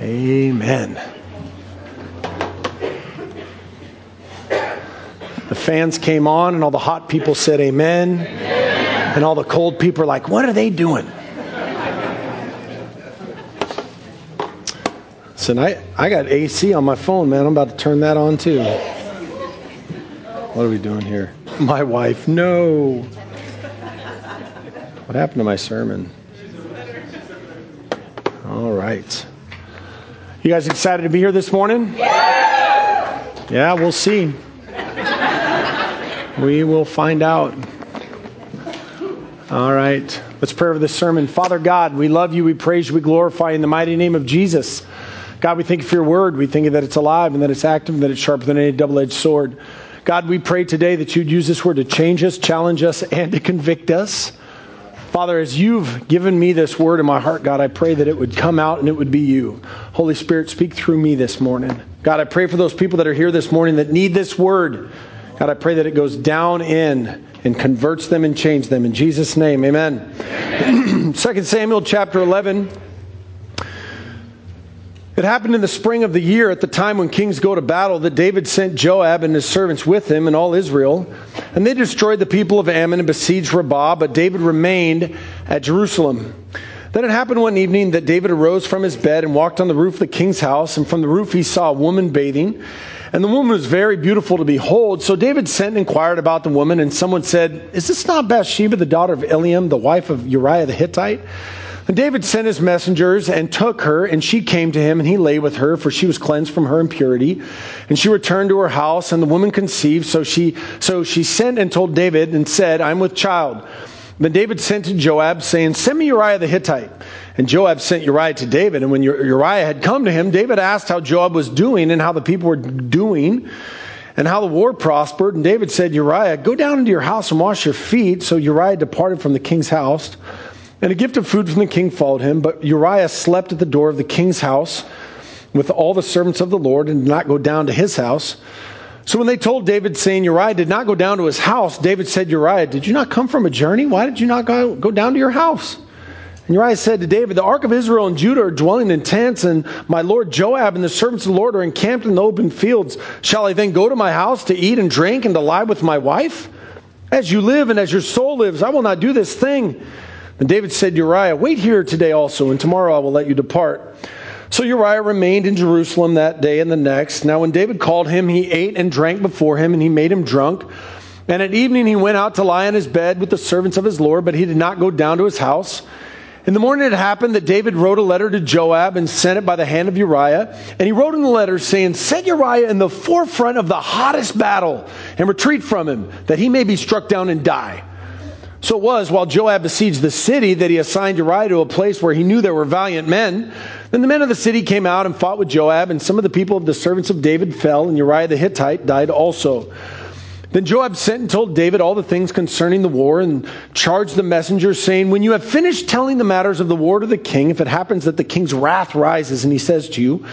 Amen. The fans came on, and all the hot people said amen. amen. And all the cold people are like, What are they doing? Listen, I, I got AC on my phone, man. I'm about to turn that on too. What are we doing here? My wife, no. What happened to my sermon? All right. You guys excited to be here this morning? Yeah, yeah we'll see. We will find out. All right. Let's pray for this sermon. Father God, we love you, we praise you, we glorify you in the mighty name of Jesus. God, we thank you for your word. We thank you that it's alive and that it's active and that it's sharper than any double edged sword. God, we pray today that you'd use this word to change us, challenge us, and to convict us. Father, as you've given me this word in my heart, God, I pray that it would come out and it would be you. Holy Spirit, speak through me this morning. God, I pray for those people that are here this morning that need this word. God, I pray that it goes down in and converts them and changes them. In Jesus' name, amen. amen. 2 Samuel chapter 11. It happened in the spring of the year at the time when kings go to battle that David sent Joab and his servants with him and all Israel. And they destroyed the people of Ammon and besieged Rabbah, but David remained at Jerusalem. Then it happened one evening that David arose from his bed and walked on the roof of the king's house, and from the roof he saw a woman bathing. And the woman was very beautiful to behold. So David sent and inquired about the woman, and someone said, Is this not Bathsheba, the daughter of Eliam, the wife of Uriah the Hittite? And David sent his messengers and took her, and she came to him, and he lay with her, for she was cleansed from her impurity. And she returned to her house, and the woman conceived. So she, so she sent and told David and said, I'm with child. Then David sent to Joab, saying, Send me Uriah the Hittite. And Joab sent Uriah to David. And when Uriah had come to him, David asked how Joab was doing and how the people were doing and how the war prospered. And David said, Uriah, go down into your house and wash your feet. So Uriah departed from the king's house. And a gift of food from the king followed him, but Uriah slept at the door of the king's house with all the servants of the Lord and did not go down to his house. So when they told David, saying Uriah did not go down to his house, David said, Uriah, did you not come from a journey? Why did you not go, down to your house? And Uriah said to David, The ark of Israel and Judah are dwelling in tents, and my lord Joab and the servants of the Lord are encamped in the open fields. Shall I then go to my house to eat and drink and to lie with my wife? As you live and as your soul lives, I will not do this thing. And David said, Uriah, wait here today also, and tomorrow I will let you depart. So Uriah remained in Jerusalem that day and the next. Now, when David called him, he ate and drank before him, and he made him drunk. And at evening he went out to lie on his bed with the servants of his Lord, but he did not go down to his house. In the morning it happened that David wrote a letter to Joab and sent it by the hand of Uriah. And he wrote in the letter saying, Set Uriah in the forefront of the hottest battle and retreat from him, that he may be struck down and die. So it was while Joab besieged the city that he assigned Uriah to a place where he knew there were valiant men. Then the men of the city came out and fought with Joab, and some of the people of the servants of David fell, and Uriah the Hittite died also. Then Joab sent and told David all the things concerning the war, and charged the messengers, saying, When you have finished telling the matters of the war to the king, if it happens that the king's wrath rises, and he says to you,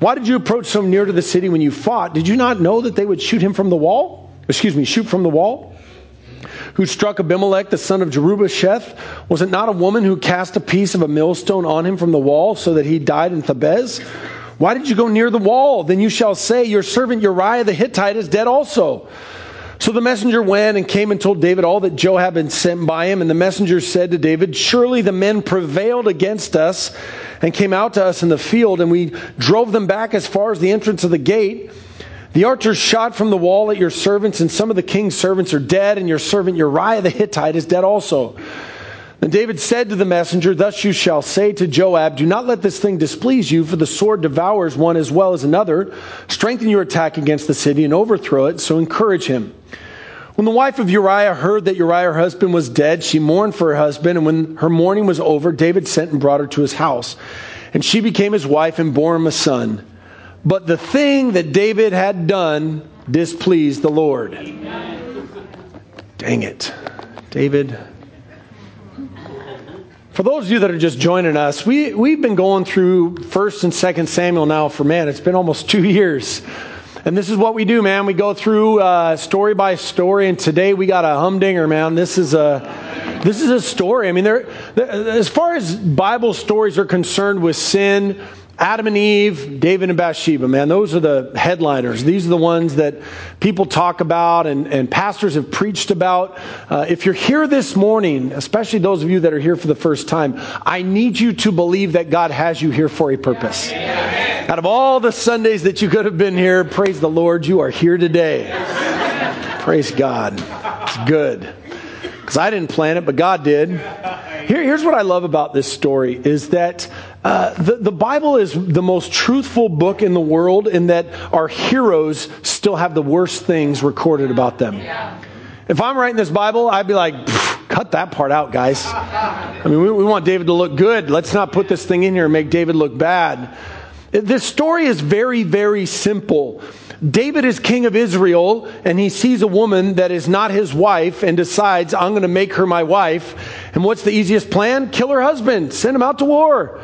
Why did you approach so near to the city when you fought? Did you not know that they would shoot him from the wall? Excuse me, shoot from the wall? Who struck Abimelech, the son of Jerubbesheth? Was it not a woman who cast a piece of a millstone on him from the wall so that he died in Thebez? Why did you go near the wall? Then you shall say, Your servant Uriah the Hittite is dead also. So the messenger went and came and told David all that Joab had sent by him. And the messenger said to David, Surely the men prevailed against us and came out to us in the field, and we drove them back as far as the entrance of the gate. The archers shot from the wall at your servants, and some of the king's servants are dead, and your servant Uriah the Hittite is dead also. Then David said to the messenger, Thus you shall say to Joab, Do not let this thing displease you, for the sword devours one as well as another. Strengthen your attack against the city and overthrow it, so encourage him. When the wife of Uriah heard that Uriah, her husband, was dead, she mourned for her husband, and when her mourning was over, David sent and brought her to his house. And she became his wife and bore him a son. But the thing that David had done displeased the Lord. Dang it. David. For those of you that are just joining us, we, we've been going through 1st and 2nd Samuel now for, man, it's been almost two years. And this is what we do, man. We go through uh, story by story, and today we got a humdinger, man. This is a this is a story. I mean, there, as far as Bible stories are concerned with sin, Adam and Eve, David and Bathsheba, man, those are the headliners. These are the ones that people talk about and, and pastors have preached about. Uh, if you're here this morning, especially those of you that are here for the first time, I need you to believe that God has you here for a purpose. Out of all the Sundays that you could have been here, praise the Lord, you are here today. praise God. It's good. Because I didn't plan it, but God did. Here, here's what I love about this story is that uh, the, the Bible is the most truthful book in the world in that our heroes still have the worst things recorded about them. If I'm writing this Bible, I'd be like, cut that part out, guys. I mean, we, we want David to look good. Let's not put this thing in here and make David look bad. This story is very, very simple. David is king of Israel, and he sees a woman that is not his wife and decides, I'm going to make her my wife. And what's the easiest plan? Kill her husband, send him out to war.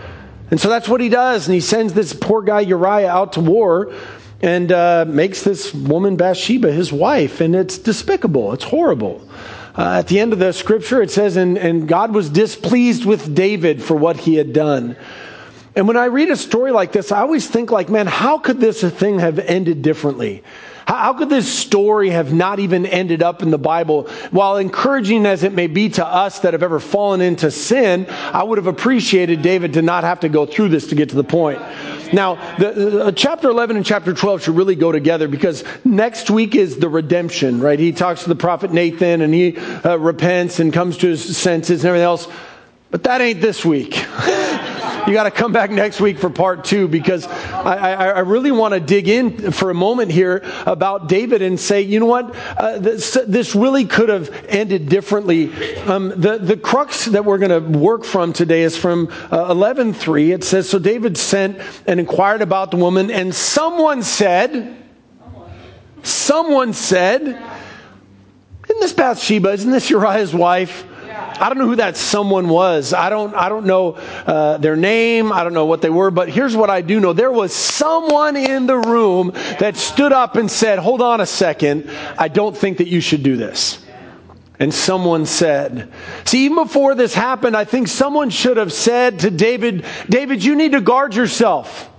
And so that's what he does. And he sends this poor guy Uriah out to war and uh, makes this woman Bathsheba his wife. And it's despicable, it's horrible. Uh, at the end of the scripture, it says, and, and God was displeased with David for what he had done. And when I read a story like this, I always think like, man, how could this thing have ended differently? How could this story have not even ended up in the Bible? While encouraging as it may be to us that have ever fallen into sin, I would have appreciated David to not have to go through this to get to the point. Now, the, the, chapter 11 and chapter 12 should really go together because next week is the redemption, right? He talks to the prophet Nathan and he uh, repents and comes to his senses and everything else. But that ain't this week. you got to come back next week for part two because I, I, I really want to dig in for a moment here about David and say, you know what, uh, this, this, really could have ended differently. Um, the, the crux that we're going to work from today is from uh, 11.3. It says, so David sent and inquired about the woman and someone said, someone said, isn't this Bathsheba? Isn't this Uriah's wife? I don't know who that someone was. I don't, I don't know uh, their name. I don't know what they were. But here's what I do know there was someone in the room that stood up and said, Hold on a second. I don't think that you should do this. And someone said, See, even before this happened, I think someone should have said to David, David, you need to guard yourself.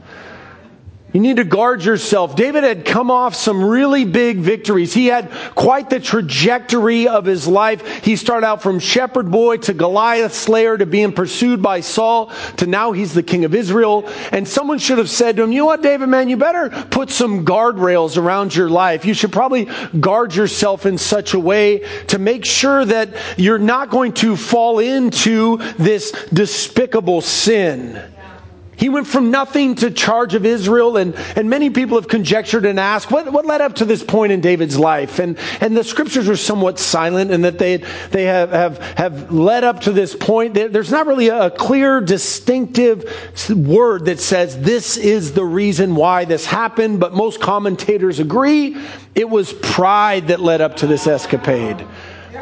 You need to guard yourself. David had come off some really big victories. He had quite the trajectory of his life. He started out from shepherd boy to Goliath slayer to being pursued by Saul to now he's the king of Israel. And someone should have said to him, you know what, David, man, you better put some guardrails around your life. You should probably guard yourself in such a way to make sure that you're not going to fall into this despicable sin. He went from nothing to charge of Israel, and, and many people have conjectured and asked, what, what led up to this point in David's life? And, and the scriptures are somewhat silent in that they, they have, have, have led up to this point. There's not really a clear, distinctive word that says this is the reason why this happened, but most commentators agree it was pride that led up to this escapade.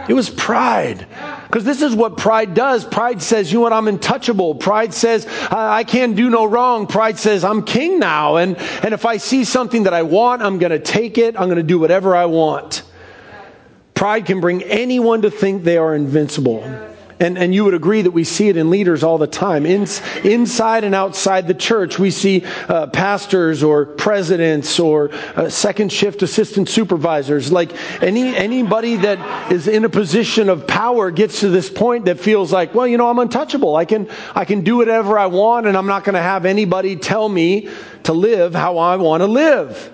It was pride. Because this is what pride does. Pride says, you know what, I'm untouchable. Pride says, I, can't do no wrong. Pride says, I'm king now. And, and if I see something that I want, I'm going to take it. I'm going to do whatever I want. Pride can bring anyone to think they are invincible. And, and you would agree that we see it in leaders all the time. In, inside and outside the church, we see uh, pastors or presidents or uh, second shift assistant supervisors. Like any, anybody that is in a position of power gets to this point that feels like, well, you know, I'm untouchable. I can, I can do whatever I want and I'm not going to have anybody tell me to live how I want to live.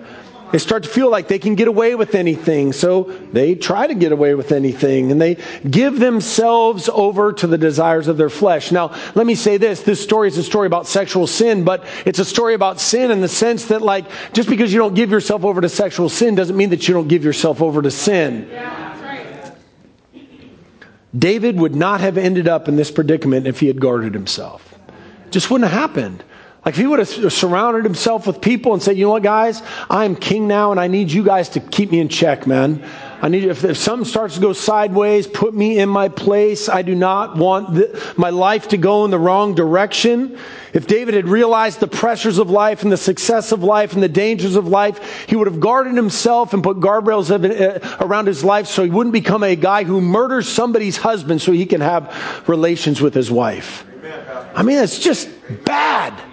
They start to feel like they can get away with anything, so they try to get away with anything, and they give themselves over to the desires of their flesh. Now, let me say this this story is a story about sexual sin, but it's a story about sin in the sense that, like, just because you don't give yourself over to sexual sin doesn't mean that you don't give yourself over to sin. Yeah, right. David would not have ended up in this predicament if he had guarded himself. Just wouldn't have happened. Like if he would have surrounded himself with people and said, you know what, guys, I'm king now and I need you guys to keep me in check, man. I need, if, if something starts to go sideways, put me in my place. I do not want the, my life to go in the wrong direction. If David had realized the pressures of life and the success of life and the dangers of life, he would have guarded himself and put guardrails uh, around his life so he wouldn't become a guy who murders somebody's husband so he can have relations with his wife. I mean, it's just bad.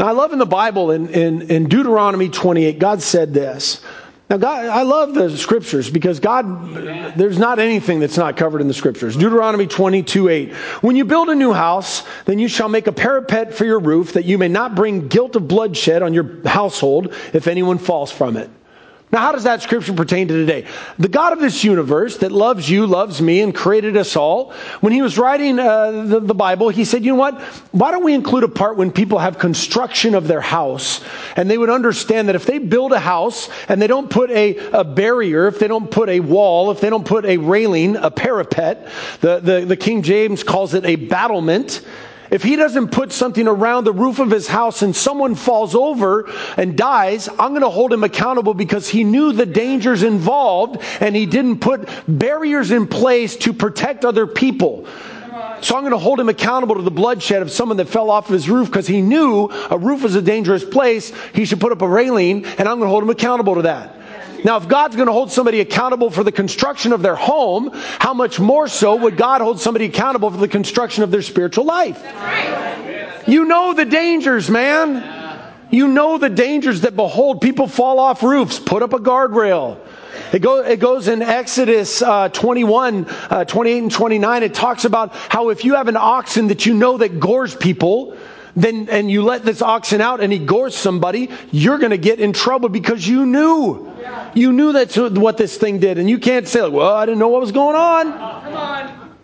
Now, I love in the Bible, in, in, in Deuteronomy 28, God said this. Now, God, I love the scriptures because God, there's not anything that's not covered in the scriptures. Deuteronomy 22 8. When you build a new house, then you shall make a parapet for your roof that you may not bring guilt of bloodshed on your household if anyone falls from it. Now, how does that scripture pertain to today? The God of this universe that loves you, loves me, and created us all, when he was writing uh, the, the, Bible, he said, you know what? Why don't we include a part when people have construction of their house and they would understand that if they build a house and they don't put a, a barrier, if they don't put a wall, if they don't put a railing, a parapet, the, the, the King James calls it a battlement, if he doesn't put something around the roof of his house and someone falls over and dies, I'm going to hold him accountable because he knew the dangers involved and he didn't put barriers in place to protect other people. So I'm going to hold him accountable to the bloodshed of someone that fell off of his roof because he knew a roof is a dangerous place. He should put up a railing and I'm going to hold him accountable to that. Now, if God's going to hold somebody accountable for the construction of their home, how much more so would God hold somebody accountable for the construction of their spiritual life? You know the dangers, man. You know the dangers that behold, people fall off roofs. Put up a guardrail. It, go, it goes in Exodus uh, 21, uh, 28 and 29. It talks about how if you have an oxen that you know that gores people, then and you let this oxen out and he gores somebody, you're going to get in trouble because you knew. Yeah. You knew that's what this thing did. And you can't say, well, I didn't know what was going on. Come on.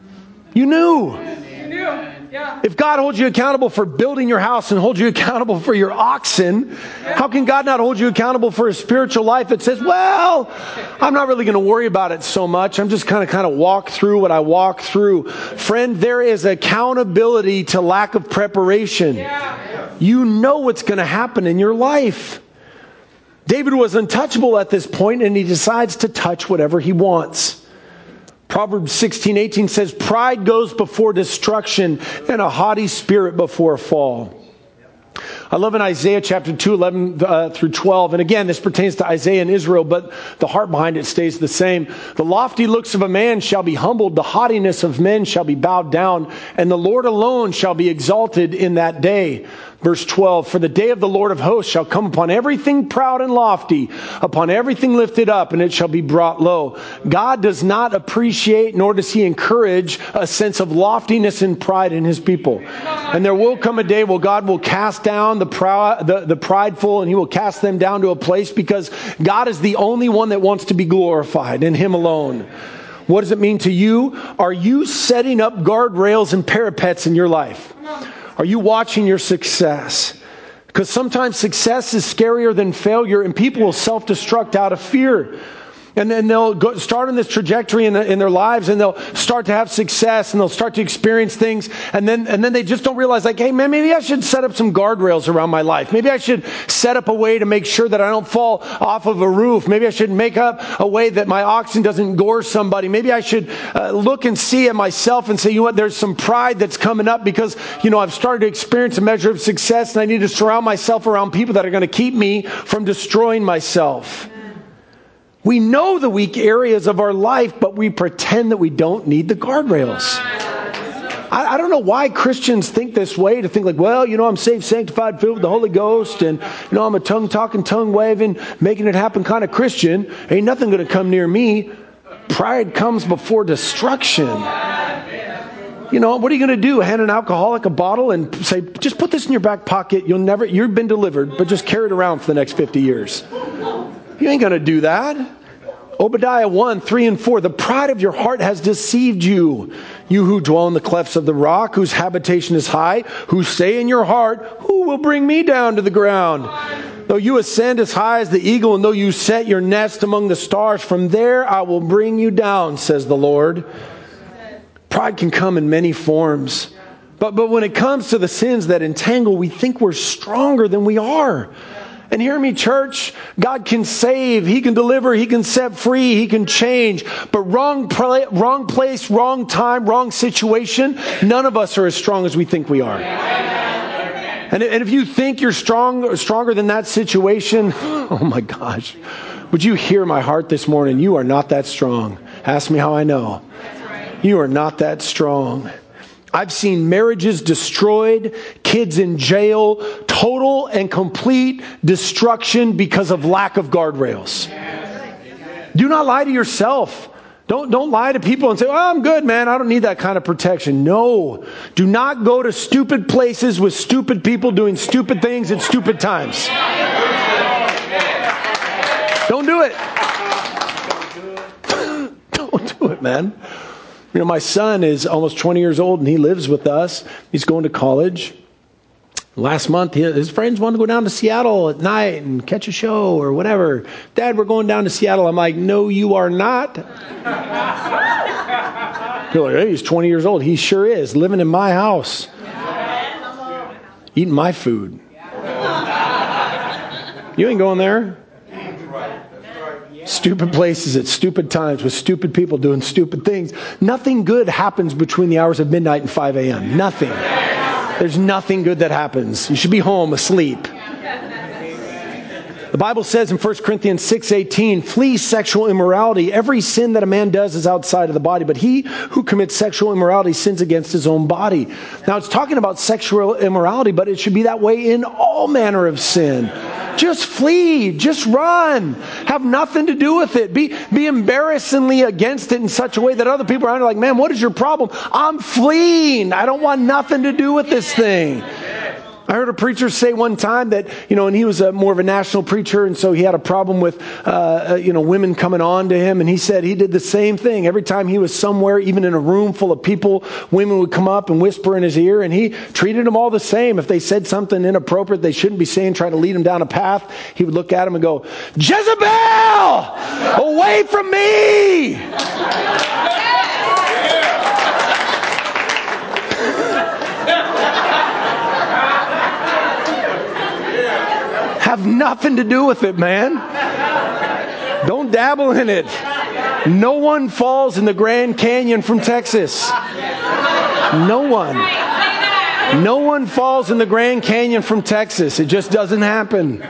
You knew. You knew. Yeah. If God holds you accountable for building your house and holds you accountable for your oxen, yeah. how can God not hold you accountable for a spiritual life that says, well, I'm not really going to worry about it so much. I'm just kind of kind of walk through what I walk through. Friend, there is accountability to lack of preparation. Yeah. You know what's going to happen in your life. David was untouchable at this point and he decides to touch whatever he wants. Proverbs 16, 18 says, Pride goes before destruction and a haughty spirit before a fall. I love in Isaiah chapter 2, 11 uh, through 12. And again, this pertains to Isaiah and Israel, but the heart behind it stays the same. The lofty looks of a man shall be humbled, the haughtiness of men shall be bowed down, and the Lord alone shall be exalted in that day. Verse 12, for the day of the Lord of hosts shall come upon everything proud and lofty, upon everything lifted up, and it shall be brought low. God does not appreciate nor does he encourage a sense of loftiness and pride in his people. And there will come a day where God will cast down the, proud, the, the prideful and he will cast them down to a place because God is the only one that wants to be glorified in him alone. What does it mean to you? Are you setting up guardrails and parapets in your life? Are you watching your success? Because sometimes success is scarier than failure, and people will self destruct out of fear and then they'll go, start on this trajectory in, the, in, their lives and they'll start to have success and they'll start to experience things. And then and then they just don't realize like hey man maybe i should set up some guardrails around my life. Maybe i should set up a way to make sure that i don't fall off of a roof. Maybe i should make up a way that my oxen doesn't gore somebody. Maybe i should uh, look and see at myself and say you know what there's some pride that's coming up because you know i've started to experience a measure of success and i need to surround myself around people that are going to keep me from destroying myself we know the weak areas of our life, but we pretend that we don't need the guardrails. I, I, don't know why Christians think this way to think like, well, you know, I'm saved, sanctified, filled with the Holy Ghost, and, you know, I'm a tongue talking, tongue waving, making it happen kind of Christian. Ain't nothing going to come near me. Pride comes before destruction. You know, what are you going to do? Hand an alcoholic a bottle and say, just put this in your back pocket. You'll never, you've been delivered, but just carry it around for the next 50 years. You ain't going to do that. Obadiah 1, 3 and 4. The pride of your heart has deceived you. You who dwell in the clefts of the rock, whose habitation is high, who say in your heart, Who will bring me down to the ground? Though you ascend as high as the eagle, and though you set your nest among the stars, from there I will bring you down, says the Lord. Pride can come in many forms. But, but when it comes to the sins that entangle, we think we're stronger than we are. And hear me, church, God can save, He can deliver, He can set free, He can change. But wrong, wrong place, wrong time, wrong situation, none of us are as strong as we think we are. And, and if you think you're strong, stronger than that situation, oh my gosh, would you hear my heart this morning? You are not that strong. Ask me how I know. You are not that strong. I've seen marriages destroyed, kids in jail, total and complete destruction because of lack of guardrails. Do not lie to yourself. Don't, don't lie to people and say, oh, I'm good, man. I don't need that kind of protection. No. Do not go to stupid places with stupid people doing stupid things at stupid times. Don't do it. don't do it, man. You know, my son is almost 20 years old and he lives with us. He's going to college. Last month, his friends wanted to go down to Seattle at night and catch a show or whatever. Dad, we're going down to Seattle. I'm like, no, you are not. You're like, hey, he's 20 years old. He sure is, living in my house, eating my food. You ain't going there. Stupid places at stupid times with stupid people doing stupid things. Nothing good happens between the hours of midnight and 5 a.m. Nothing. There's nothing good that happens. You should be home asleep. The Bible says in 1 Corinthians 6:18, "Flee sexual immorality. Every sin that a man does is outside of the body, but he who commits sexual immorality sins against his own body." Now it's talking about sexual immorality, but it should be that way in all manner of sin. Just flee, just run. Have nothing to do with it. Be be embarrassingly against it in such a way that other people around are like, "Man, what is your problem?" I'm fleeing. I don't want nothing to do with this thing. I heard a preacher say one time that, you know, and he was a, more of a national preacher, and so he had a problem with, uh, uh, you know, women coming on to him. And he said he did the same thing. Every time he was somewhere, even in a room full of people, women would come up and whisper in his ear, and he treated them all the same. If they said something inappropriate they shouldn't be saying, trying to lead them down a path, he would look at them and go, Jezebel, away from me. Have nothing to do with it, man. Don't dabble in it. No one falls in the Grand Canyon from Texas. No one. No one falls in the Grand Canyon from Texas. It just doesn't happen.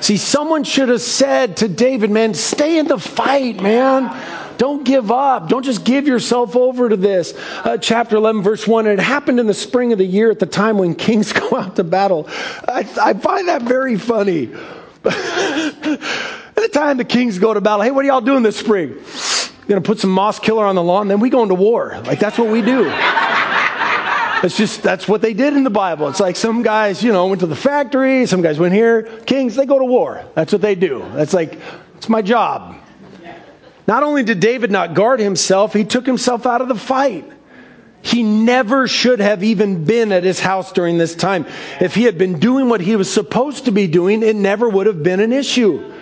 See, someone should have said to David, man, stay in the fight, man. Don't give up. Don't just give yourself over to this. Uh, chapter 11, verse 1. And it happened in the spring of the year at the time when kings go out to battle. I, I find that very funny. at the time the kings go to battle, hey, what are y'all doing this spring? Gonna put some moss killer on the lawn, then we go into war. Like that's what we do. It's just that's what they did in the Bible. It's like some guys, you know, went to the factory, some guys went here. Kings, they go to war. That's what they do. That's like it's my job. Not only did David not guard himself, he took himself out of the fight. He never should have even been at his house during this time. If he had been doing what he was supposed to be doing, it never would have been an issue.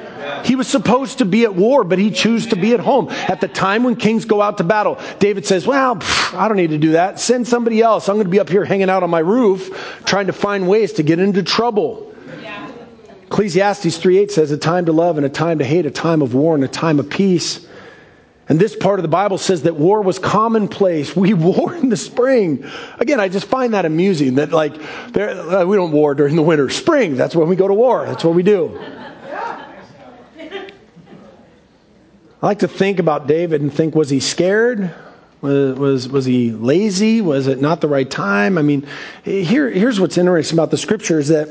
He was supposed to be at war, but he chose to be at home. At the time when kings go out to battle, David says, Well, I don't need to do that. Send somebody else. I'm going to be up here hanging out on my roof trying to find ways to get into trouble. Ecclesiastes 3:8 says, A time to love and a time to hate, a time of war and a time of peace. And this part of the Bible says that war was commonplace. We war in the spring. Again, I just find that amusing that, like, uh, we don't war during the winter. Spring, that's when we go to war. That's what we do. I like to think about David and think was he scared? Was, was, was he lazy? Was it not the right time? I mean, here, here's what's interesting about the scripture is that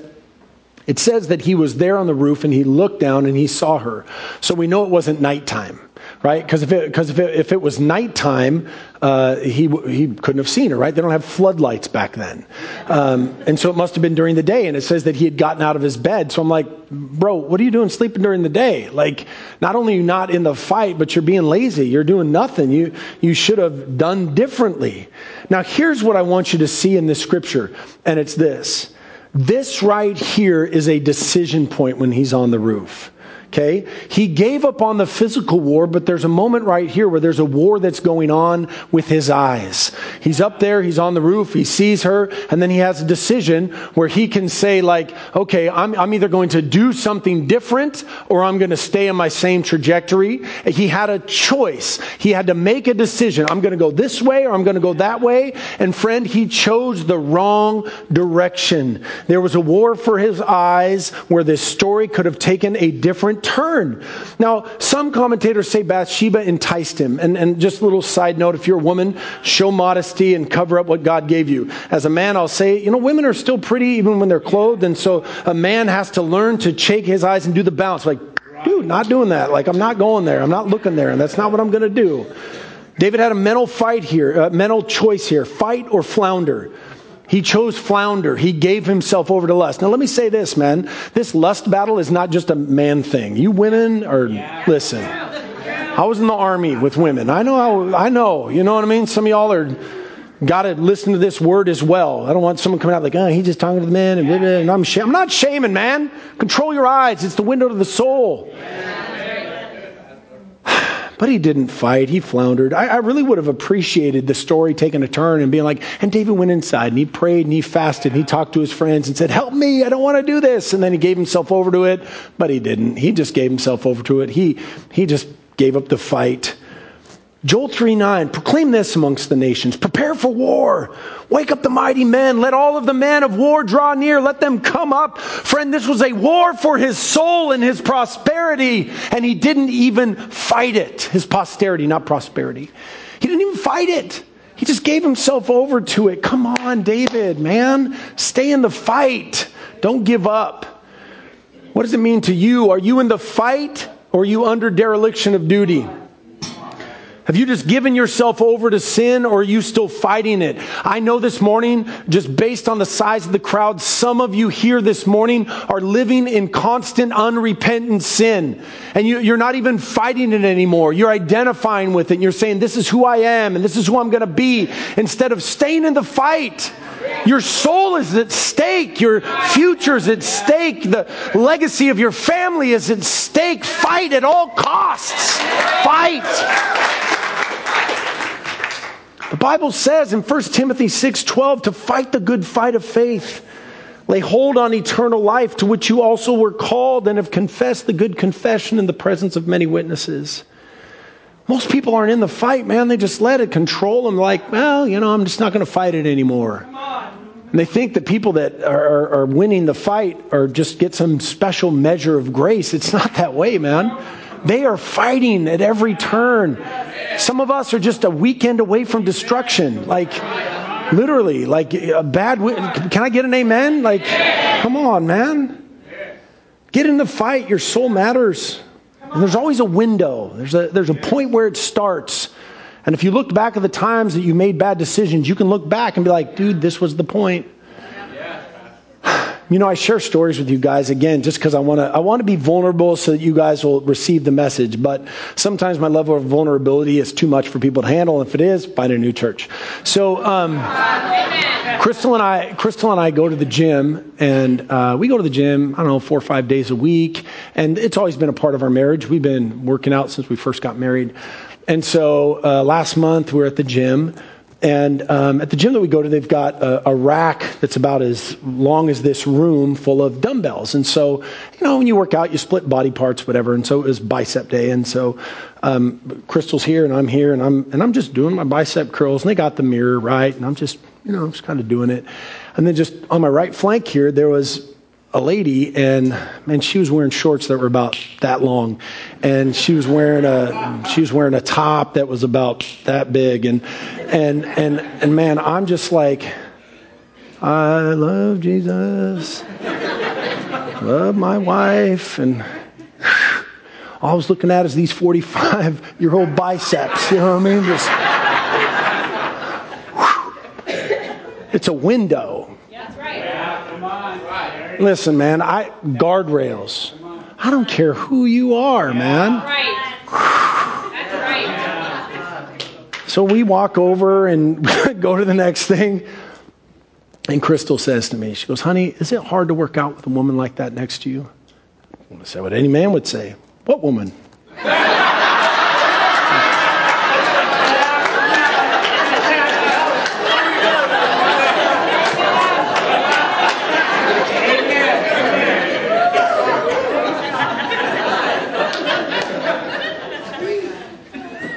it says that he was there on the roof and he looked down and he saw her. So we know it wasn't nighttime right? Because if it, if it, if it was nighttime, uh, he, he couldn't have seen her, right? They don't have floodlights back then. Um, and so it must have been during the day. And it says that he had gotten out of his bed. So I'm like, bro, what are you doing sleeping during the day? Like, not only are you not in the fight, but you're being lazy. You're doing nothing. You, you should have done differently. Now, here's what I want you to see in this scripture, and it's this. This right here is a decision point when he's on the roof. Okay? He gave up on the physical war, but there's a moment right here where there's a war that's going on with his eyes. He's up there, he's on the roof, he sees her, and then he has a decision where he can say, like, okay, I'm, I'm either going to do something different or I'm going to stay on my same trajectory. He had a choice. He had to make a decision. I'm going to go this way or I'm going to go that way. And friend, he chose the wrong direction. There was a war for his eyes where this story could have taken a different different turn. Now, some commentators say Bathsheba enticed him. And, and just a little side note if you're a woman, show modesty and cover up what God gave you. As a man, I'll say, you know, women are still pretty even when they're clothed. And so a man has to learn to shake his eyes and do the bounce. Like, dude, not doing that. Like, I'm not going there. I'm not looking there. And that's not what I'm going to do. David had a mental fight here, a mental choice here fight or flounder. He chose flounder. He gave himself over to lust. Now, let me say this, man. This lust battle is not just a man thing. You women are, yeah. listen. I was in the army with women. I know, how, I know. You know what I mean? Some of y'all are got to listen to this word as well. I don't want someone coming out like, oh, he's just talking to the men, and, and I'm, sh-. I'm not shaming, man. Control your eyes. It's the window to the soul. But he didn't fight. He floundered. I, I, really would have appreciated the story taking a turn and being like, and David went inside and he prayed and he fasted and he talked to his friends and said, Help me, I don't want to do this. And then he gave himself over to it, but he didn't. He just gave himself over to it. He, he just gave up the fight. Joel 3 9, proclaim this amongst the nations. Prepare for war. Wake up the mighty men. Let all of the men of war draw near. Let them come up. Friend, this was a war for his soul and his prosperity, and he didn't even fight it. His posterity, not prosperity. He didn't even fight it. He just gave himself over to it. Come on, David, man. Stay in the fight. Don't give up. What does it mean to you? Are you in the fight or are you under dereliction of duty? Have you just given yourself over to sin or are you still fighting it? I know this morning, just based on the size of the crowd, some of you here this morning are living in constant unrepentant sin. And you, are not even fighting it anymore. You're identifying with it. And you're saying, This is who I am and this is who I'm going to be, instead of staying in the fight. Your soul is at stake. Your future is at stake. The legacy of your family is at stake. Fight at all costs. Fight. The Bible says in 1 Timothy 6:12 to fight the good fight of faith. Lay hold on eternal life to which you also were called and have confessed the good confession in the presence of many witnesses. Most people aren't in the fight, man. They just let it control them like, well, you know, I'm just not going to fight it anymore. And they think that people that are, are, winning the fight are just get some special measure of grace. It's not that way, man. They are fighting at every turn. Some of us are just a weekend away from destruction. Like, literally, like a bad. Can I get an amen? Like, come on, man. Get in the fight. Your soul matters. And there's always a window, there's a, there's a point where it starts. And if you look back at the times that you made bad decisions, you can look back and be like, dude, this was the point. You know, I share stories with you guys again just because I want to I want to be vulnerable so that you guys will receive the message. But sometimes my level of vulnerability is too much for people to handle. If it is, find a new church. So, um, Crystal and I, Crystal and I go to the gym, and uh, we go to the gym. I don't know, four or five days a week, and it's always been a part of our marriage. We've been working out since we first got married, and so uh, last month we we're at the gym. And um, at the gym that we go to, they've got a, a, rack that's about as long as this room full of dumbbells. And so, you know, when you work out, you split body parts, whatever. And so it was bicep day. And so um, Crystal's here and I'm here and I'm, and I'm just doing my bicep curls. And they got the mirror right. And I'm just, you know, I'm just kind of doing it. And then just on my right flank here, there was a lady and man she was wearing shorts that were about that long and she was wearing a she was wearing a top that was about that big. And and and and man i'm just like i love jesus. Love my wife. And all i was looking at is these 45 year old biceps. You know what i mean? Just it's a window. That's right. Listen, man, I guardrails. I don't care who you are, man. That's right. That's right. So we walk over and go to the next thing. And Crystal says to me, she goes, Honey, is it hard to work out with a woman like that next to you? I say what any man would say. What woman?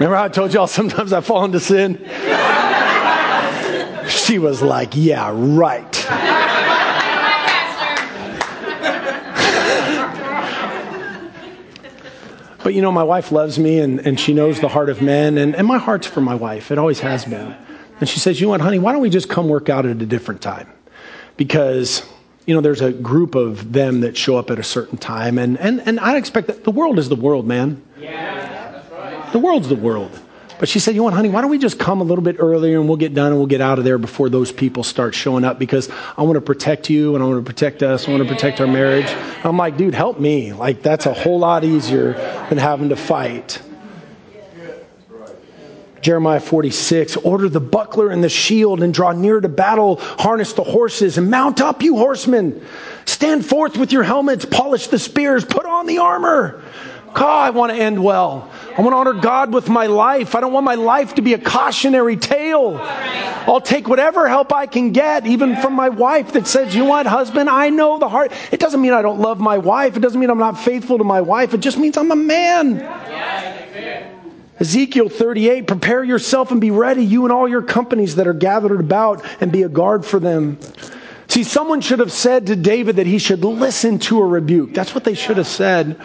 Remember how I told y'all sometimes I fall into sin? She was like, Yeah, right. But you know, my wife loves me and, and she knows the heart of men, and, and my heart's for my wife. It always has been. And she says, You know what, honey, why don't we just come work out at a different time? Because, you know, there's a group of them that show up at a certain time, and, and, and I'd expect that the world is the world, man. Yeah. The world's the world. But she said, You know what, honey, why don't we just come a little bit earlier and we'll get done and we'll get out of there before those people start showing up because I want to protect you and I want to protect us. I want to protect our marriage. I'm like, dude, help me. Like, that's a whole lot easier than having to fight. Jeremiah 46, order the buckler and the shield and draw near to battle, harness the horses and mount up, you horsemen. Stand forth with your helmets, polish the spears, put on the armor. God, I want to end well. I want to honor God with my life. I don't want my life to be a cautionary tale. I'll take whatever help I can get, even from my wife that says, You what, husband, I know the heart. It doesn't mean I don't love my wife. It doesn't mean I'm not faithful to my wife. It just means I'm a man. Ezekiel 38, prepare yourself and be ready, you and all your companies that are gathered about, and be a guard for them. See, someone should have said to David that he should listen to a rebuke. That's what they should have said.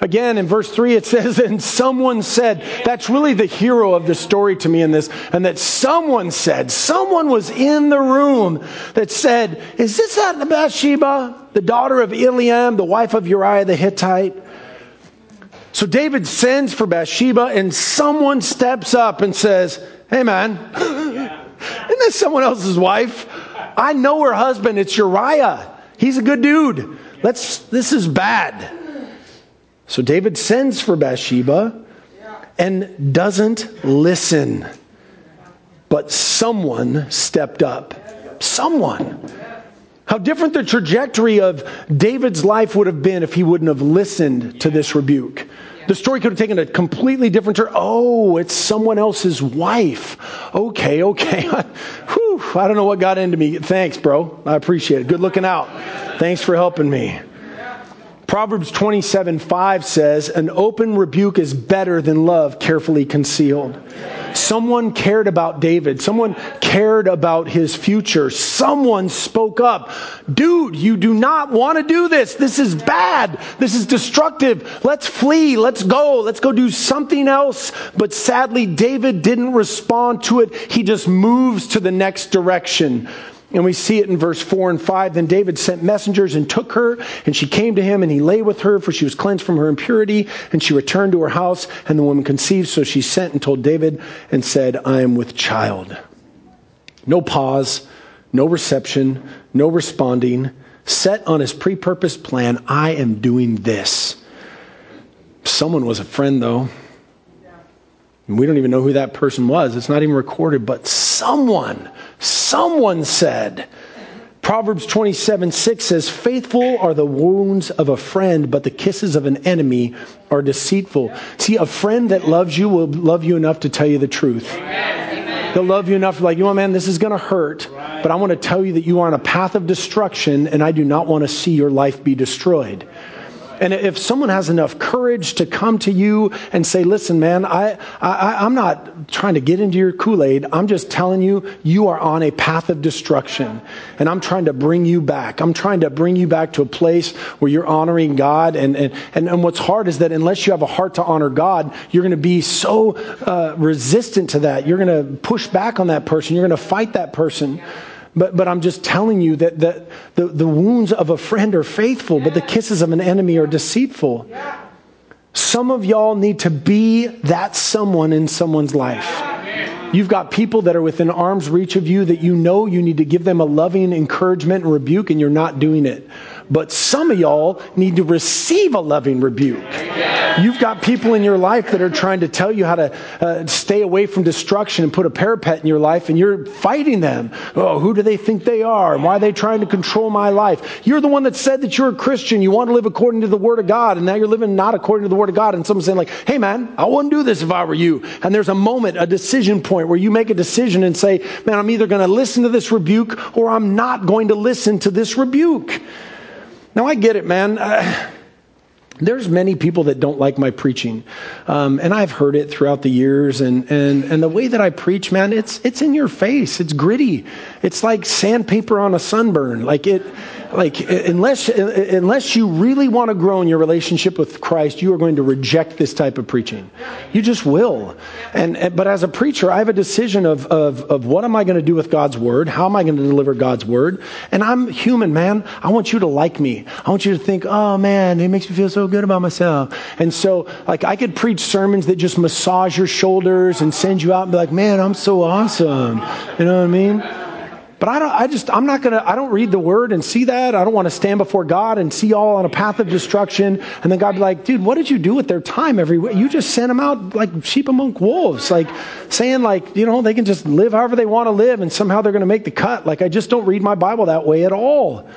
Again, in verse 3, it says, And someone said, that's really the hero of the story to me in this, and that someone said, someone was in the room that said, Is this that Bathsheba, the daughter of Eliam, the wife of Uriah the Hittite? So David sends for Bathsheba, and someone steps up and says, Hey, man, isn't this someone else's wife? I know her husband. It's Uriah. He's a good dude. Let's, this is bad. So David sends for Bathsheba and doesn't listen. But someone stepped up. Someone. How different the trajectory of David's life would have been if he wouldn't have listened to this rebuke. The story could have taken a completely different turn. Oh, it's someone else's wife. Okay, okay. Whew, I don't know what got into me. Thanks, bro. I appreciate it. Good looking out. Thanks for helping me. Proverbs 27 5 says, An open rebuke is better than love carefully concealed. Someone cared about David. Someone cared about his future. Someone spoke up. Dude, you do not want to do this. This is bad. This is destructive. Let's flee. Let's go. Let's go do something else. But sadly, David didn't respond to it. He just moves to the next direction. And we see it in verse 4 and 5. Then David sent messengers and took her, and she came to him, and he lay with her, for she was cleansed from her impurity. And she returned to her house, and the woman conceived. So she sent and told David and said, I am with child. No pause, no reception, no responding. Set on his pre purposed plan, I am doing this. Someone was a friend, though. And we don't even know who that person was. It's not even recorded, but someone Someone said, Proverbs 27 6 says, Faithful are the wounds of a friend, but the kisses of an enemy are deceitful. See, a friend that loves you will love you enough to tell you the truth. Amen. They'll love you enough like, you know, man, this is going to hurt, but I want to tell you that you are on a path of destruction, and I do not want to see your life be destroyed. And if someone has enough courage to come to you and say, listen, man, I, I, I'm not trying to get into your Kool Aid. I'm just telling you, you are on a path of destruction. And I'm trying to bring you back. I'm trying to bring you back to a place where you're honoring God. And, and, and, and what's hard is that unless you have a heart to honor God, you're going to be so uh, resistant to that. You're going to push back on that person. You're going to fight that person. But, but I'm just telling you that, that the, the wounds of a friend are faithful, but the kisses of an enemy are deceitful. Some of y'all need to be that someone in someone's life. You've got people that are within arm's reach of you that you know you need to give them a loving encouragement and rebuke, and you're not doing it. But some of y'all need to receive a loving rebuke. You've got people in your life that are trying to tell you how to uh, stay away from destruction and put a parapet in your life, and you're fighting them. Oh, who do they think they are? And Why are they trying to control my life? You're the one that said that you're a Christian. You want to live according to the Word of God, and now you're living not according to the Word of God. And someone's saying, like, hey, man, I wouldn't do this if I were you. And there's a moment, a decision point where you make a decision and say, man, I'm either going to listen to this rebuke or I'm not going to listen to this rebuke. Now, I get it, man. Uh, there's many people that don't like my preaching, um, and I've heard it throughout the years. And, and, and the way that I preach, man, it's, it's in your face. It's gritty. it's like sandpaper on a sunburn. Like it, like unless unless you really want to grow in your relationship with Christ, you are going to reject this type of preaching. You just will. And but as a preacher, I have a decision of of of what am I going to do with God's word? How am I going to deliver God's word? And I'm human, man. I want you to like me. I want you to think, oh man, it makes me feel so good about myself. And so, like, I could preach sermons that just massage your shoulders and send you out and be like, man, I'm so awesome. You know what I mean? But I don't, I just, I'm not gonna, I don't read the word and see that. I don't want to stand before God and see all on a path of destruction. And then God be like, dude, what did you do with their time every week? You just sent them out like sheep among wolves, like saying like, you know, they can just live however they want to live and somehow they're going to make the cut. Like I just don't read my Bible that way at all.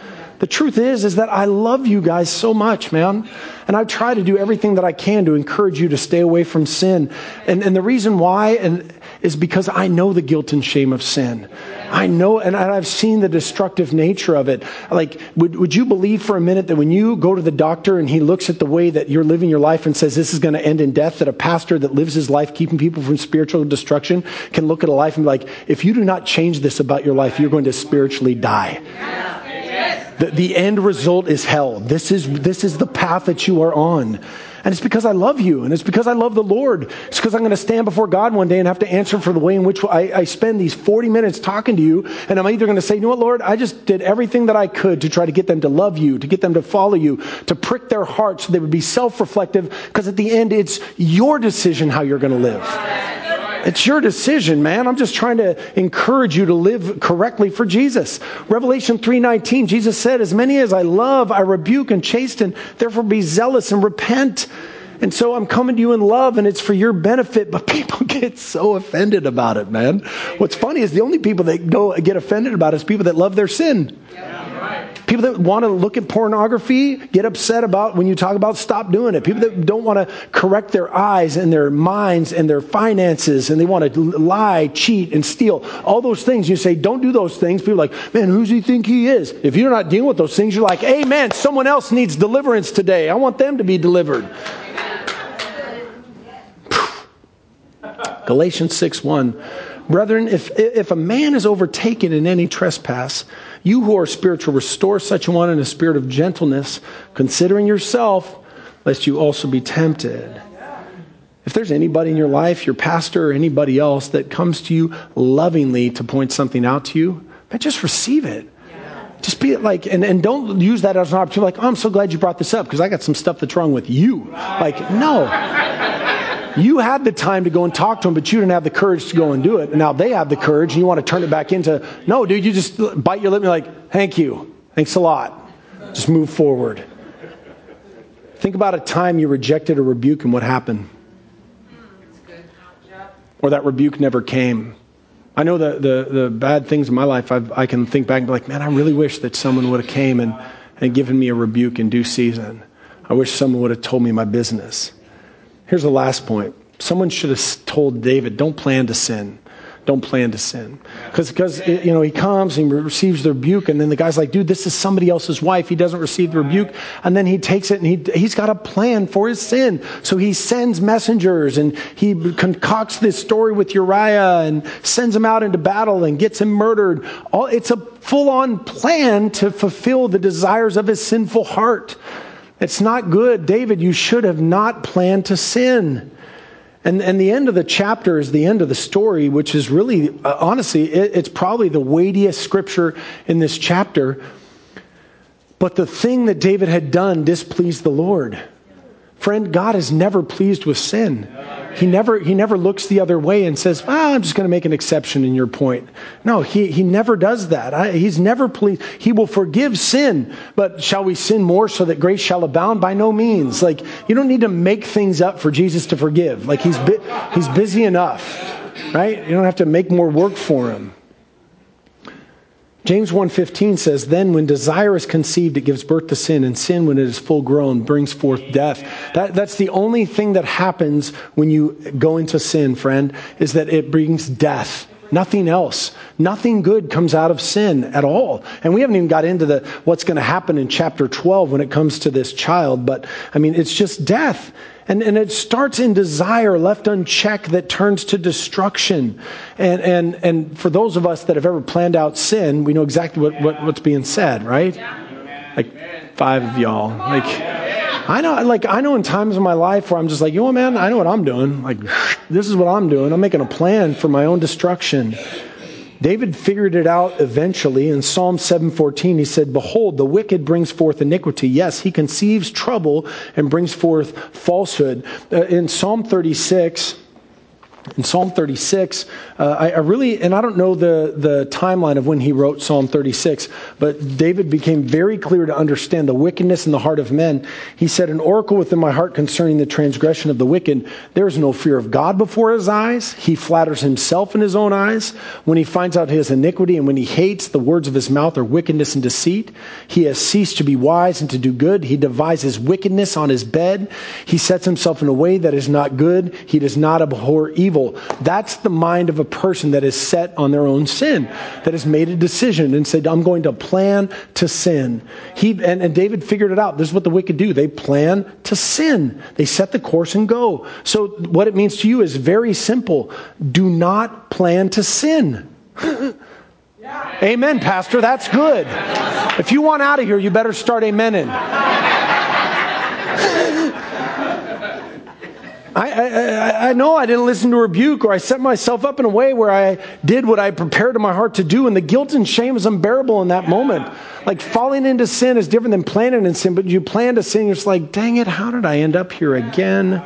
The truth is, is that I love you guys so much, man. And I try to do everything that I can to encourage you to stay away from sin. And, and the reason why and, is because I know the guilt and shame of sin. I know, and I've seen the destructive nature of it. Like, would, would you believe for a minute that when you go to the doctor and he looks at the way that you're living your life and says this is going to end in death, that a pastor that lives his life keeping people from spiritual destruction can look at a life and be like, if you do not change this about your life, you're going to spiritually die. The, the end result is hell. This is, this is the path that you are on. And it's because I love you, and it's because I love the Lord. It's because I'm going to stand before God one day and have to answer for the way in which I, I spend these 40 minutes talking to you. And I'm either going to say, you know what, Lord, I just did everything that I could to try to get them to love you, to get them to follow you, to prick their hearts so they would be self reflective, because at the end, it's your decision how you're going to live. It's your decision, man. I'm just trying to encourage you to live correctly for Jesus. Revelation 3:19, Jesus said, "As many as I love, I rebuke and chasten. Therefore be zealous and repent." And so I'm coming to you in love and it's for your benefit, but people get so offended about it, man. What's funny is the only people that go get offended about it is people that love their sin. People that want to look at pornography get upset about when you talk about stop doing it. People that don't want to correct their eyes and their minds and their finances and they want to lie, cheat, and steal. All those things. You say, don't do those things. People are like, man, who does he think he is? If you're not dealing with those things, you're like, hey, man, someone else needs deliverance today. I want them to be delivered. Galatians 6 1. Brethren, if, if a man is overtaken in any trespass, you who are spiritual, restore such a one in a spirit of gentleness, considering yourself, lest you also be tempted. If there's anybody in your life, your pastor or anybody else, that comes to you lovingly to point something out to you, but just receive it. Just be like, and, and don't use that as an opportunity, like, oh, I'm so glad you brought this up because I got some stuff that's wrong with you. Like, no. You had the time to go and talk to them, but you didn't have the courage to go and do it. Now they have the courage, and you want to turn it back into, no, dude, you just bite your lip and be like, thank you. Thanks a lot. Just move forward. Think about a time you rejected a rebuke and what happened. Or that rebuke never came. I know the, the, the bad things in my life, I've, i can think back and be like, man, I really wish that someone would have came and, and given me a rebuke in due season. I wish someone would have told me my business. Here's the last point. Someone should have told David, don't plan to sin. Don't plan to sin. Because, you know, he comes and he receives the rebuke, and then the guy's like, dude, this is somebody else's wife. He doesn't receive the rebuke. And then he takes it and he, he's got a plan for his sin. So he sends messengers and he concocts this story with Uriah and sends him out into battle and gets him murdered. All, it's a full on plan to fulfill the desires of his sinful heart. It's not good. David, you should have not planned to sin. And, and the end of the chapter is the end of the story, which is really, uh, honestly, it, it's probably the weightiest scripture in this chapter. But the thing that David had done displeased the Lord. Friend, God is never pleased with sin. He never, he never looks the other way and says, well, I'm just going to make an exception in your point. No, he, he never does that. I, he's never pleased. He will forgive sin, but shall we sin more so that grace shall abound? By no means. Like, you don't need to make things up for Jesus to forgive. Like, he's, he's busy enough, right? You don't have to make more work for him. James 1:15 says, "Then when desire is conceived, it gives birth to sin, and sin, when it is full grown, brings forth death." That, that's the only thing that happens when you go into sin, friend, is that it brings death. Nothing else. Nothing good comes out of sin at all. And we haven't even got into the what's going to happen in chapter 12 when it comes to this child, but I mean, it's just death. And, and it starts in desire left unchecked that turns to destruction. And, and, and for those of us that have ever planned out sin, we know exactly what, what what's being said, right? Like five of y'all. Like, I know, like, I know in times of my life where I'm just like, you know man, I know what I'm doing. Like, this is what I'm doing. I'm making a plan for my own destruction. David figured it out eventually. In Psalm 7:14 he said behold the wicked brings forth iniquity. Yes he conceives trouble and brings forth falsehood. Uh, in Psalm 36 in Psalm 36, uh, I, I, really, and I don't know the, the timeline of when he wrote Psalm 36, but David became very clear to understand the wickedness in the heart of men. He said, An oracle within my heart concerning the transgression of the wicked. There is no fear of God before his eyes. He flatters himself in his own eyes. When he finds out his iniquity and when he hates, the words of his mouth are wickedness and deceit. He has ceased to be wise and to do good. He devises wickedness on his bed. He sets himself in a way that is not good. He does not abhor evil evil. That's the mind of a person that is set on their own sin, that has made a decision and said, I'm going to plan to sin. He, and, and David figured it out. This is what the wicked do. They plan to sin. They set the course and go. So what it means to you is very simple. Do not plan to sin. Amen, Pastor. That's good. If you want out of here, you better start amening. I, I, I, know I didn't listen to rebuke or I set myself up in a way where I did what I prepared in my heart to do. And the guilt and shame is unbearable in that moment. Like falling into sin is different than planning in sin, but you plan to sin, you're just like, dang it, how did I end up here again?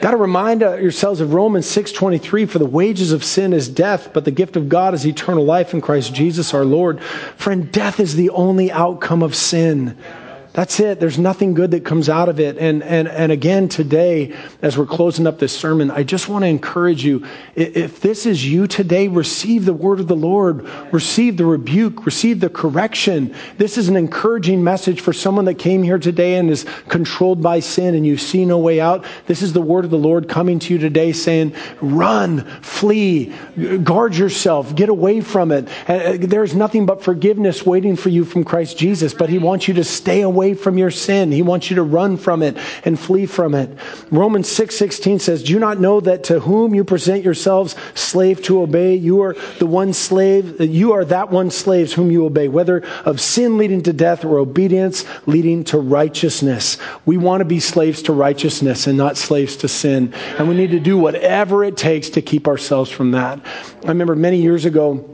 Got to remind yourselves of Romans 6:23 for the wages of sin is death but the gift of God is eternal life in Christ Jesus our Lord. Friend, death is the only outcome of sin. That's it. There's nothing good that comes out of it. And, and, and again, today, as we're closing up this sermon, I just want to encourage you if this is you today, receive the word of the Lord, receive the rebuke, receive the correction. This is an encouraging message for someone that came here today and is controlled by sin and you see no way out. This is the word of the Lord coming to you today saying, run, flee, guard yourself, get away from it. Uh, there's nothing but forgiveness waiting for you from Christ Jesus, but He wants you to stay away away from your sin. He wants you to run from it and flee from it. Romans 6:16 says, "Do you not know that to whom you present yourselves slave to obey, you are the one slave, you are that one slaves whom you obey, whether of sin leading to death or obedience leading to righteousness." We want to be slaves to righteousness and not slaves to sin. And we need to do whatever it takes to keep ourselves from that. I remember many years ago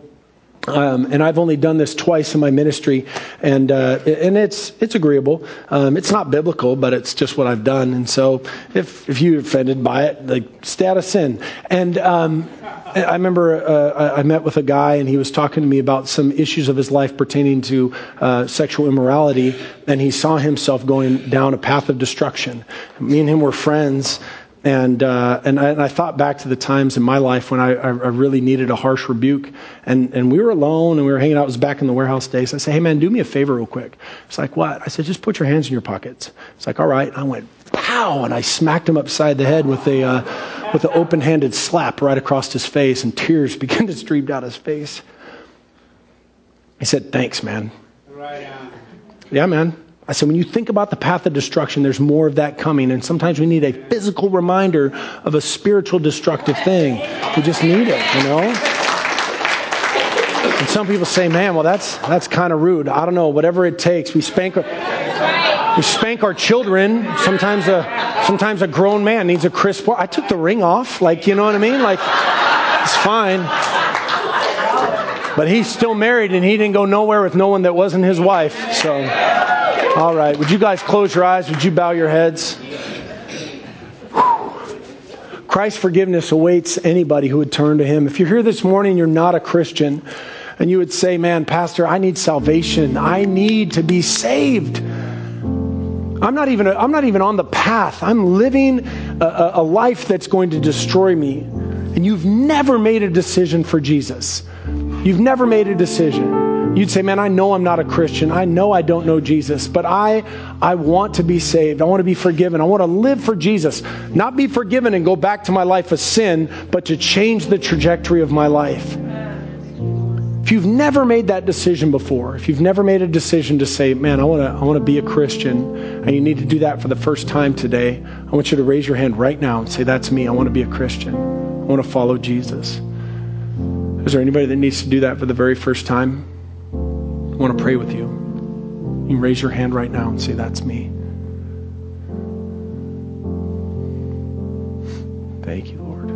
um, and I've only done this twice in my ministry, and uh, and it's it's agreeable. Um, it's not biblical, but it's just what I've done. And so, if if you're offended by it, like out of sin. And um, I remember uh, I met with a guy, and he was talking to me about some issues of his life pertaining to uh, sexual immorality, and he saw himself going down a path of destruction. Me and him were friends. And, uh, and, I, and, I, thought back to the times in my life when I, I, really needed a harsh rebuke. And, and we were alone and we were hanging out. It was back in the warehouse days. I said, hey, man, do me a favor real quick. It's like, what? I said, just put your hands in your pockets. It's like, all right. And I went, pow. And I smacked him upside the head with a, uh, with an open handed slap right across his face. And tears began to stream down his face. He said, thanks, man. Right yeah, man. I said, when you think about the path of destruction, there's more of that coming. And sometimes we need a physical reminder of a spiritual destructive thing. We just need it, you know? And some people say, man, well, that's, that's kind of rude. I don't know, whatever it takes. We spank our, we spank our children. Sometimes a, sometimes a grown man needs a crisp. I took the ring off. Like, you know what I mean? Like, it's fine. But he's still married and he didn't go nowhere with no one that wasn't his wife. So. All right. Would you guys close your eyes? Would you bow your heads? Christ's forgiveness awaits anybody who would turn to him. If you're here this morning, you're not a Christian, and you would say, Man, Pastor, I need salvation. I need to be saved. I'm not even, I'm not even on the path. I'm living a, a life that's going to destroy me. And you've never made a decision for Jesus. You've never made a decision You'd say, Man, I know I'm not a Christian. I know I don't know Jesus, but I, I want to be saved. I want to be forgiven. I want to live for Jesus. Not be forgiven and go back to my life of sin, but to change the trajectory of my life. If you've never made that decision before, if you've never made a decision to say, Man, I want to, I want to be a Christian, and you need to do that for the first time today, I want you to raise your hand right now and say, That's me. I want to be a Christian. I want to follow Jesus. Is there anybody that needs to do that for the very first time? I want to pray with you. You can raise your hand right now and say, That's me. Thank you, Lord.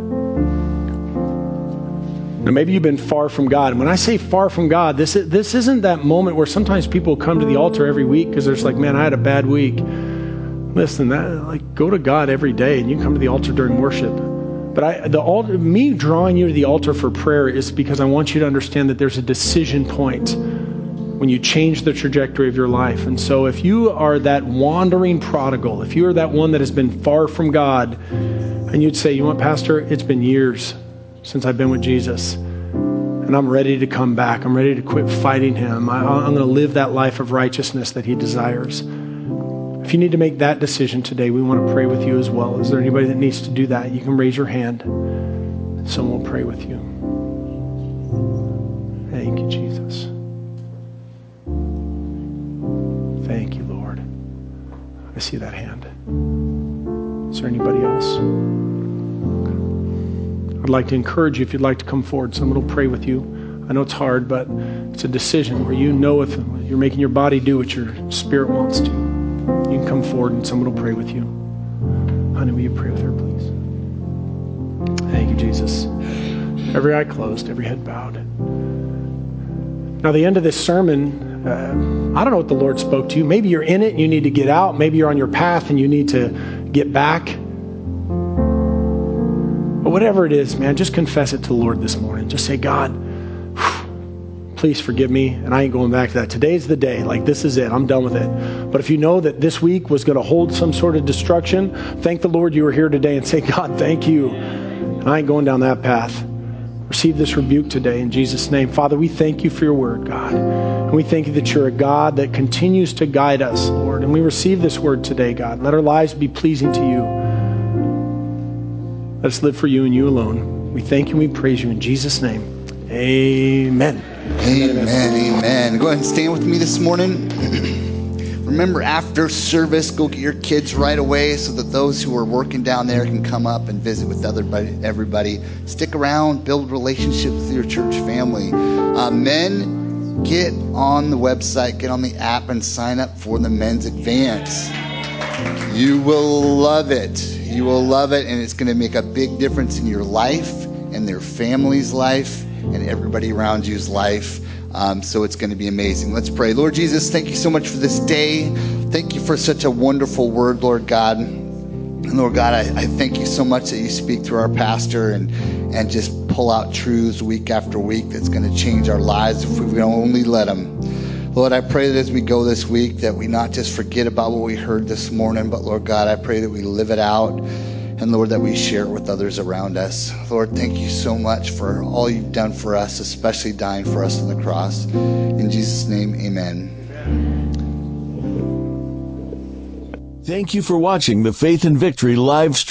Now, maybe you've been far from God. And when I say far from God, this, this isn't that moment where sometimes people come to the altar every week because they're just like, man, I had a bad week. Listen, that, like, go to God every day and you come to the altar during worship. But I, the altar, me drawing you to the altar for prayer is because I want you to understand that there's a decision point when you change the trajectory of your life. And so, if you are that wandering prodigal, if you are that one that has been far from God, and you'd say, You know what, Pastor, it's been years since I've been with Jesus, and I'm ready to come back. I'm ready to quit fighting Him. I, I'm going to live that life of righteousness that He desires. If you need to make that decision today, we want to pray with you as well. Is there anybody that needs to do that? You can raise your hand. Someone will pray with you. Thank you, Jesus. Thank you, Lord. I see that hand. Is there anybody else? I'd like to encourage you if you'd like to come forward. Someone will pray with you. I know it's hard, but it's a decision where you know if you're making your body do what your spirit wants to. You can come forward and someone will pray with you. Honey, will you pray with her, please? Thank you, Jesus. Every eye closed, every head bowed. Now, the end of this sermon, I don't know what the Lord spoke to you. Maybe you're in it and you need to get out. Maybe you're on your path and you need to get back. But whatever it is, man, just confess it to the Lord this morning. Just say, God, please forgive me. And I ain't going back to that. Today's the day. Like, this is it. I'm done with it. But if you know that this week was going to hold some sort of destruction, thank the Lord you were here today and say, God, thank you. And I ain't going down that path. Receive this rebuke today in Jesus' name. Father, we thank you for your word, God. And we thank you that you're a God that continues to guide us, Lord. And we receive this word today, God. Let our lives be pleasing to you. Let us live for you and you alone. We thank you and we praise you in Jesus' name. Amen. Amen. Amen. amen. Go ahead and stand with me this morning. Remember, after service, go get your kids right away so that those who are working down there can come up and visit with everybody. everybody. Stick around, build relationships with your church family. Uh, men, get on the website, get on the app, and sign up for the men's advance. You will love it. You will love it, and it's going to make a big difference in your life and their family's life and everybody around you's life. Um, so it's going to be amazing. Let's pray. Lord Jesus, thank you so much for this day. Thank you for such a wonderful word, Lord God. And Lord God, I, I thank you so much that you speak through our pastor and, and just pull out truths week after week that's going to change our lives if we only let them. Lord, I pray that as we go this week, that we not just forget about what we heard this morning, but Lord God, I pray that we live it out and Lord, that we share it with others around us. Lord, thank you so much for all you've done for us, especially dying for us on the cross. In Jesus' name, amen. Thank you for watching the Faith and Victory live stream.